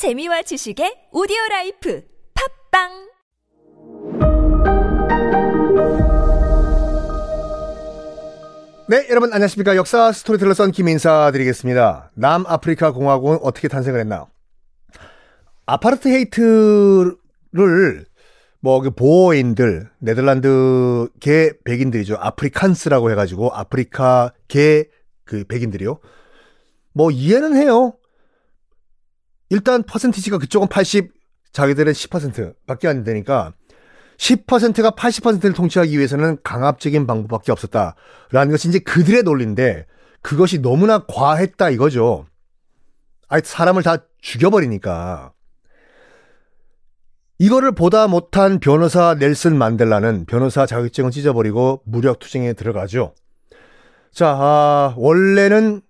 재미와 지식의 오디오 라이프 팟빵 네, 여러분 안녕하십니까. 역사 스토리텔러 썬킴 인사 드리겠습니다. 남아프리카 공화국은 어떻게 탄생을 했나? 아파르트헤이트를 뭐그 보어인들, 네덜란드계 백인들이죠. 아프리칸스라고 해가지고 아프리카계 그 백인들이요. 뭐 이해는 해요. 일단 퍼센티지가 그쪽은 80, 자기들은 10%밖에 안 되니까 10%가 80%를 통치하기 위해서는 강압적인 방법밖에 없었다라는 것이 이제 그들의 논리인데 그것이 너무나 과했다 이거죠. 아니 사람을 다 죽여버리니까 이거를 보다 못한 변호사 넬슨 만델라는 변호사 자격증을 찢어버리고 무력 투쟁에 들어가죠. 자, 아, 원래는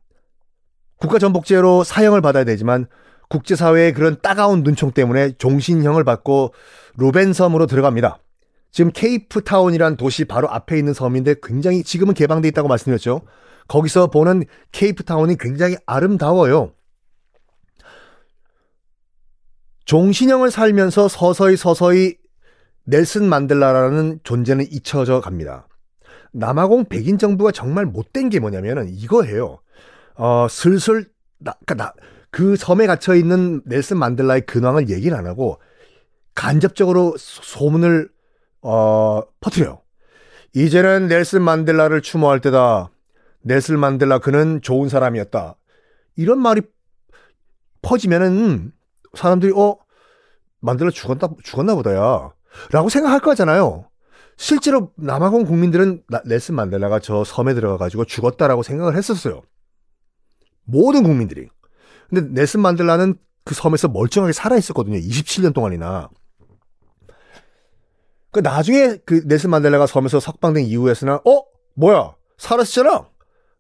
국가전복제로 사형을 받아야 되지만 국제사회의 그런 따가운 눈총 때문에 종신형을 받고 루벤섬으로 들어갑니다. 지금 케이프타운이란 도시 바로 앞에 있는 섬인데 굉장히 지금은 개방돼 있다고 말씀드렸죠. 거기서 보는 케이프타운이 굉장히 아름다워요. 종신형을 살면서 서서히 서서히 넬슨 만델라라는 존재는 잊혀져 갑니다. 남아공 백인 정부가 정말 못된 게 뭐냐면은 이거예요. 어, 슬슬 나, 그러니까 나, 그 섬에 갇혀 있는 넬슨 만델라의 근황을 얘기를 안 하고 간접적으로 소문을 어, 퍼뜨려요. 이제는 넬슨 만델라를 추모할 때다. 넬슨 만델라 그는 좋은 사람이었다. 이런 말이 퍼지면은 사람들이 어 만델라 죽었나 죽었나 보다야. 라고 생각할 거잖아요. 실제로 남아공 국민들은 넬슨 만델라가 저 섬에 들어가 가지고 죽었다라고 생각을 했었어요. 모든 국민들이. 근데 넬슨 만델라는 그 섬에서 멀쩡하게 살아 있었거든요. 27년 동안이나. 그 나중에 그 넬슨 만델라가 섬에서 석방된 이후에서는 어? 뭐야? 살았잖아!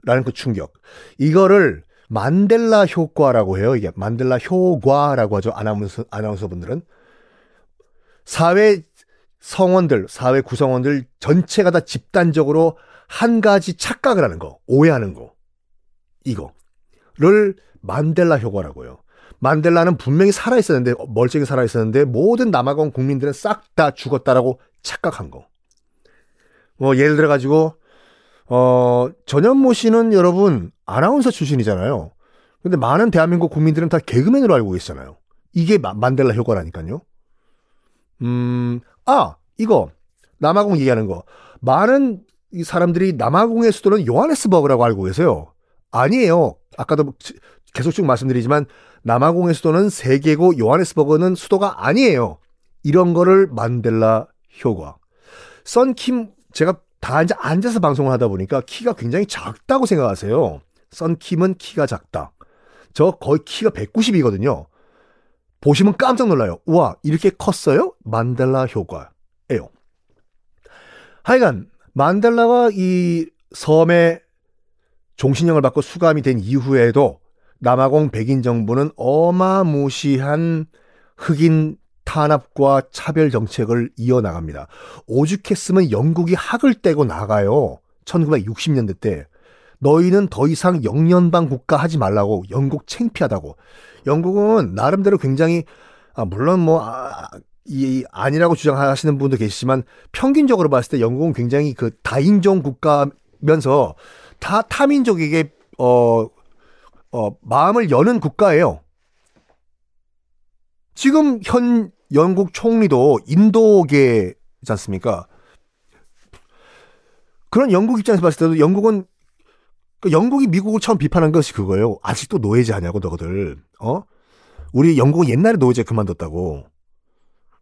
라는 그 충격. 이거를 만델라 효과라고 해요 이게. 만델라 효과라고 하죠 아나운서 아나운서 분들은. 사회 성원들 사회 구성원들 전체가 다 집단적으로 한 가지 착각을 하는 거 오해하는 거. 이거를 만델라 효과라고요. 만델라는 분명히 살아 있었는데, 멀쩡히 살아 있었는데, 모든 남아공 국민들은 싹 다 죽었다라고 착각한 거. 뭐, 예를 들어 가지고, 어, 전현모 씨는 여러분, 아나운서 출신이잖아요. 근데 많은 대한민국 국민들은 다 개그맨으로 알고 계시잖아요. 이게 마, 만델라 효과라니까요. 음, 아, 이거. 남아공 얘기하는 거. 많은 이 사람들이 남아공의 수도는 요하네스버그라고 알고 계세요. 아니에요. 아까도 계속 쭉 말씀드리지만 남아공의 수도는 세계고 요하네스버그는 수도가 아니에요. 이런 거를 만델라 효과. 썬킴 제가 다 앉아, 앉아서 방송을 하다 보니까 키가 굉장히 작다고 생각하세요. 썬킴은 키가 작다. 저 거의 키가 190이거든요. 보시면 깜짝 놀라요. 우와, 이렇게 컸어요? 만델라 효과예요. 하여간 만델라가 이 섬에 종신형을 받고 수감이 된 이후에도 남아공 백인 정부는 어마무시한 흑인 탄압과 차별 정책을 이어나갑니다. 오죽했으면 영국이 학을 떼고 나가요. 1960년대 때. 너희는 더 이상 영연방 국가 하지 말라고 영국 챙피하다고. 영국은 나름대로 굉장히 아, 물론 뭐 아, 이 아니라고 주장하시는 분도 계시지만 평균적으로 봤을 때 영국은 굉장히 그 다인종 국가면서 다 타민족에게 어, 어 마음을 여는 국가예요. 지금 현 영국 총리도 인도계지 않습니까? 그런 영국 입장에서 봤을 때도 영국은 그 영국이 미국을 처음 비판한 것이 그거예요. 아직도 노예제 하냐고 너희들. 어? 우리 영국은 옛날에 노예제 그만뒀다고.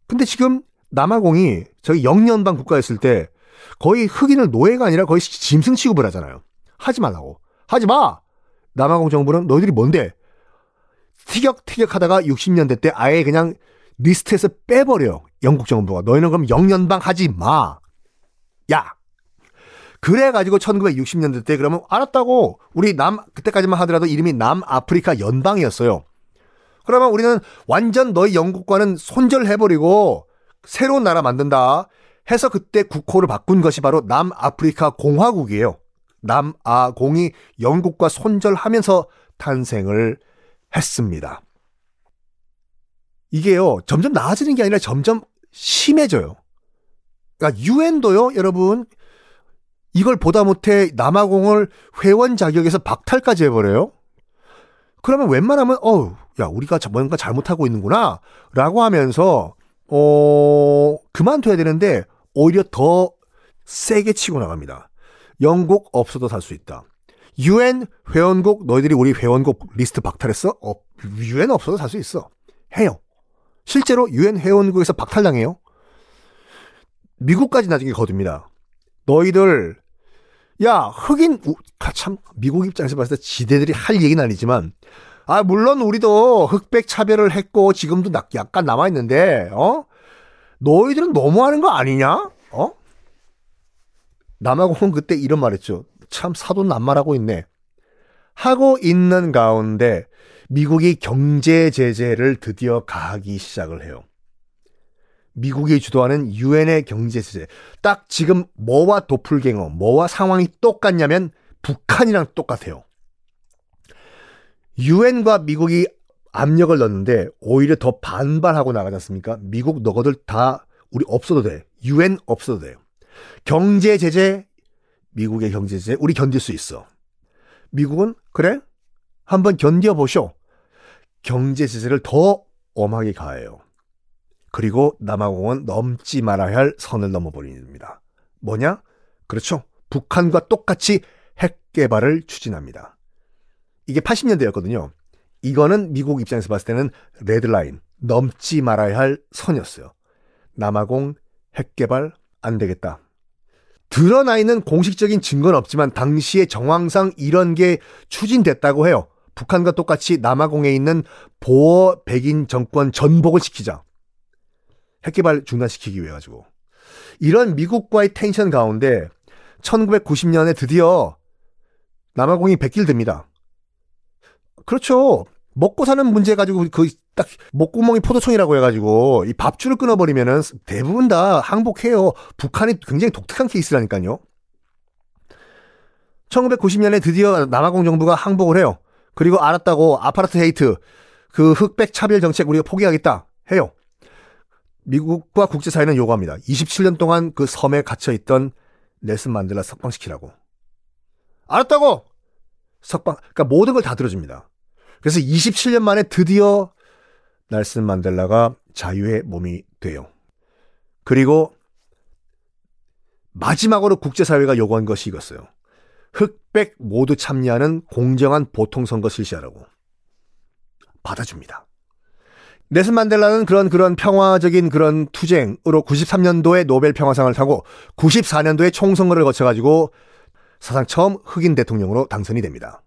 근데 지금 남아공이 저기 영연방 국가였을 때 거의 흑인을 노예가 아니라 거의 짐승 취급을 하잖아요. 하지 말라고. 하지 마! 남아공 정부는 너희들이 뭔데? 티격태격 하다가 60년대 때 아예 그냥 리스트에서 빼버려. 영국 정부가. 너희는 그럼 영연방 하지 마. 야! 그래가지고 1960년대 때 그러면 알았다고. 우리 남, 그때까지만 하더라도 이름이 남아프리카 연방이었어요. 그러면 우리는 완전 너희 영국과는 손절해버리고 새로운 나라 만든다. 해서 그때 국호를 바꾼 것이 바로 남아프리카 공화국이에요. 남아공이 영국과 손절하면서 탄생을 했습니다. 이게요, 점점 나아지는 게 아니라 점점 심해져요. 그러니까 유엔도요, 여러분, 이걸 보다 못해 남아공을 회원 자격에서 박탈까지 해버려요? 그러면 웬만하면, 어우, 야, 우리가 뭔가 잘못하고 있는구나, 라고 하면서, 어, 그만둬야 되는데, 오히려 더 세게 치고 나갑니다. 영국 없어도 살 수 있다. 유엔 회원국 너희들이 우리 회원국 리스트 박탈했어? 어, 유엔 없어도 살 수 있어. 해요. 실제로 유엔 회원국에서 박탈당해요. 미국까지 나중에 거둡니다. 너희들 야 흑인 참 미국 입장에서 봤을 때 지대들이 할 얘기는 아니지만 아 물론 우리도 흑백 차별을 했고 지금도 약간 남아 있는데 어 너희들은 너무하는 거 아니냐? 어? 남아공은 그때 이런 말했죠. 참 사돈 난말하고 있네. 하고 있는 가운데 미국이 경제 제재를 드디어 가하기 시작을 해요. 미국이 주도하는 유엔의 경제 제재. 딱 지금 뭐와 도플갱어, 뭐와 상황이 똑같냐면 북한이랑 똑같아요. 유엔과 미국이 압력을 넣는데 오히려 더 반발하고 나가지 않습니까? 미국 너희들 다 우리 없어도 돼. 유엔 없어도 돼요. 경제 제재, 미국의 경제 제재 우리 견딜 수 있어. 미국은 그래? 한번 견뎌보쇼. 경제 제재를 더 엄하게 가해요. 그리고 남아공은 넘지 말아야 할 선을 넘어버립니다. 뭐냐? 그렇죠. 북한과 똑같이 핵 개발을 추진합니다. 이게 80년대였거든요. 이거는 미국 입장에서 봤을 때는 레드라인, 넘지 말아야 할 선이었어요. 남아공 핵 개발 안 되겠다. 드러나 있는 공식적인 증거는 없지만 당시의 정황상 이런 게 추진됐다고 해요. 북한과 똑같이 남아공에 있는 보어 백인 정권 전복을 시키자. 핵개발 중단시키기 위해 가지고. 이런 미국과의 텐션 가운데 1990년에 드디어 남아공이 백길 듭니다. 그렇죠. 먹고 사는 문제 가지고 그 딱 목구멍이 포도청이라고 해가지고 이 밥줄을 끊어버리면은 대부분 다 항복해요. 북한이 굉장히 독특한 케이스라니까요. 1990년에 드디어 남아공 정부가 항복을 해요. 그리고 알았다고 아파르트 헤이트 그 흑백 차별 정책 우리가 포기하겠다 해요. 미국과 국제사회는 요구합니다. 27년 동안 그 섬에 갇혀 있던 넬슨 만델라 석방시키라고. 알았다고. 석방. 그러니까 모든 걸 다 들어줍니다. 그래서 27년 만에 드디어 넬슨 만델라가 자유의 몸이 돼요. 그리고 마지막으로 국제사회가 요구한 것이 이것어요. 흑백 모두 참여하는 공정한 보통선거 실시하라고. 받아줍니다. 네슨 만델라는 그런 그런 평화적인 그런 투쟁으로 93년도에 노벨 평화상을 타고 94년도에 총선거를 거쳐가지고 사상 처음 흑인 대통령으로 당선이 됩니다.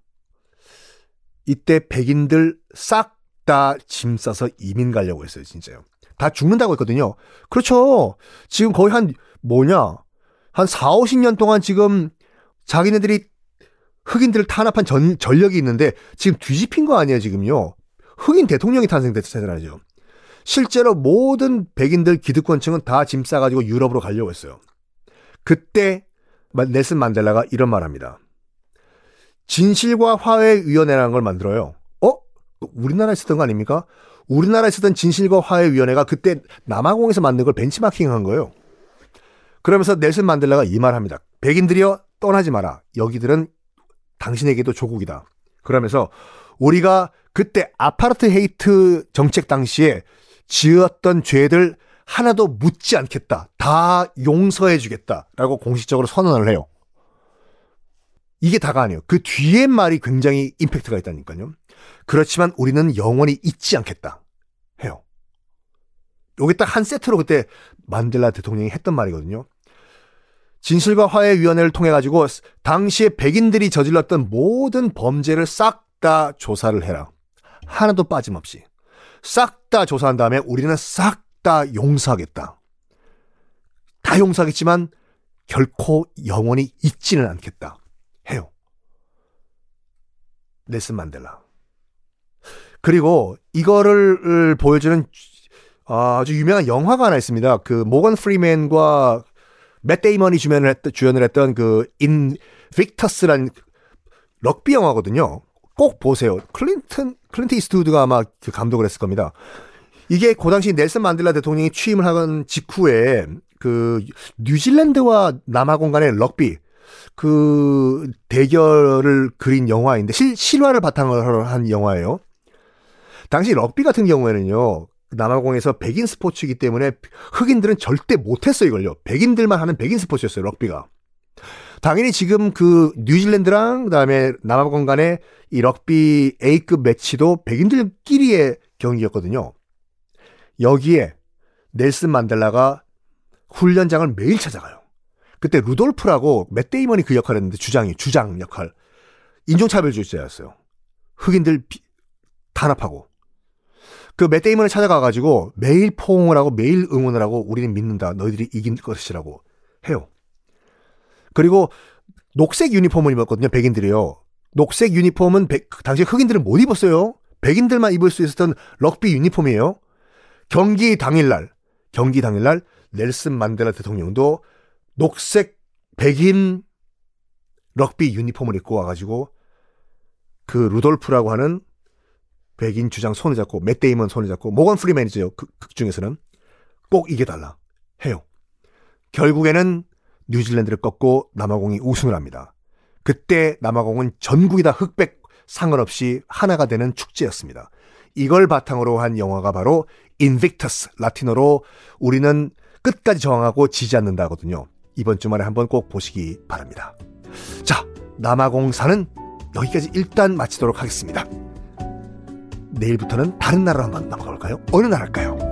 이때 백인들 싹 다 짐 싸서 이민 가려고 했어요, 진짜요. 다 죽는다고 했거든요. 그렇죠. 지금 거의 한 뭐냐? 한 4, 50년 동안 지금 자기네들이 흑인들을 탄압한 전, 전력이 있는데 지금 뒤집힌 거 아니에요, 지금요. 흑인 대통령이 탄생됐잖아요. 실제로 모든 백인들 기득권층은 다 짐 싸가지고 유럽으로 가려고 했어요. 그때 넬슨 만델라가 이런 말 합니다. 진실과 화해위원회라는 걸 만들어요. 어? 우리나라에 있었던 거 아닙니까? 우리나라에 있었던 진실과 화해 위원회가 그때 남아공에서 만든 걸 벤치마킹 한 거예요. 그러면서 넬슨 만델라가 이 말 합니다. 백인들이여 떠나지 마라. 여기들은 당신에게도 조국이다. 그러면서 우리가 그때 아파르트 헤이트 정책 당시에 지었던 죄들 하나도 묻지 않겠다. 다 용서해 주겠다. 라고 공식적으로 선언을 해요. 이게 다가 아니에요. 그 뒤에 말이 굉장히 임팩트가 있다니까요. 그렇지만 우리는 영원히 잊지 않겠다. 해요. 요게 딱 한 세트로 그때 만델라 대통령이 했던 말이거든요. 진실과 화해 위원회를 통해 가지고 당시에 백인들이 저질렀던 모든 범죄를 싹 다 조사를 해라. 하나도 빠짐없이. 싹 다 조사한 다음에 우리는 싹 다 용서하겠다. 다 용서하겠지만 결코 영원히 잊지는 않겠다. 해요. 넬슨 만델라. 그리고 이거를 보여주는 아주 유명한 영화가 하나 있습니다. 그 모건 프리맨과 맷 데이먼이 주연을, 했, 주연을 했던 그 인빅터스란 럭비 영화거든요. 꼭 보세요. 클린턴 클린트 이스트우드가 아마 그 감독을 했을 겁니다. 이게 그 당시 넬슨 만델라 대통령이 취임을 하던 직후에 그 뉴질랜드와 남아공 간의 럭비 그 대결을 그린 영화인데 실, 실화를 바탕으로 한 영화예요. 당시 럭비 같은 경우에는요. 남아공에서 백인 스포츠이기 때문에 흑인들은 절대 못했어요 이걸요. 백인들만 하는 백인 스포츠였어요 럭비가. 당연히 지금 그 뉴질랜드랑 그다음에 남아공 간의 이 럭비 A급 매치도 백인들끼리의 경기였거든요. 여기에 넬슨 만델라가 훈련장을 매일 찾아가요. 그때 루돌프라고 맷 데이먼이 그 역할을 했는데 주장이 주장 역할 인종차별 주의자였어요. 흑인들 비, 단합하고 그 맷 데이먼을 찾아가가지고 매일 포옹을 하고 매일 응원을 하고 우리는 믿는다. 너희들이 이길 것이라고 해요. 그리고 녹색 유니폼을 입었거든요. 백인들이요. 녹색 유니폼은 백, 당시 흑인들은 못 입었어요. 백인들만 입을 수 있었던 럭비 유니폼이에요. 경기 당일날, 경기 당일날 넬슨 만델라 대통령도 녹색 백인 럭비 유니폼을 입고 와가지고 그 루돌프라고 하는 백인 주장 손을 잡고 맷 데이먼 손을 잡고 모건 프리맨이죠. 극, 극 중에서는 꼭 이겨달라 해요. 결국에는 뉴질랜드를 꺾고 남아공이 우승을 합니다. 그때 남아공은 전국이 다 흑백 상관없이 하나가 되는 축제였습니다. 이걸 바탕으로 한 영화가 바로 인빅터스 라틴어로 우리는 끝까지 저항하고 지지 않는다거든요. 이번 주말에 한번 꼭 보시기 바랍니다. 자, 남아공사는 여기까지 일단 마치도록 하겠습니다. 내일부터는 다른 나라로 한번 넘어가 볼까요? 어느 나라일까요?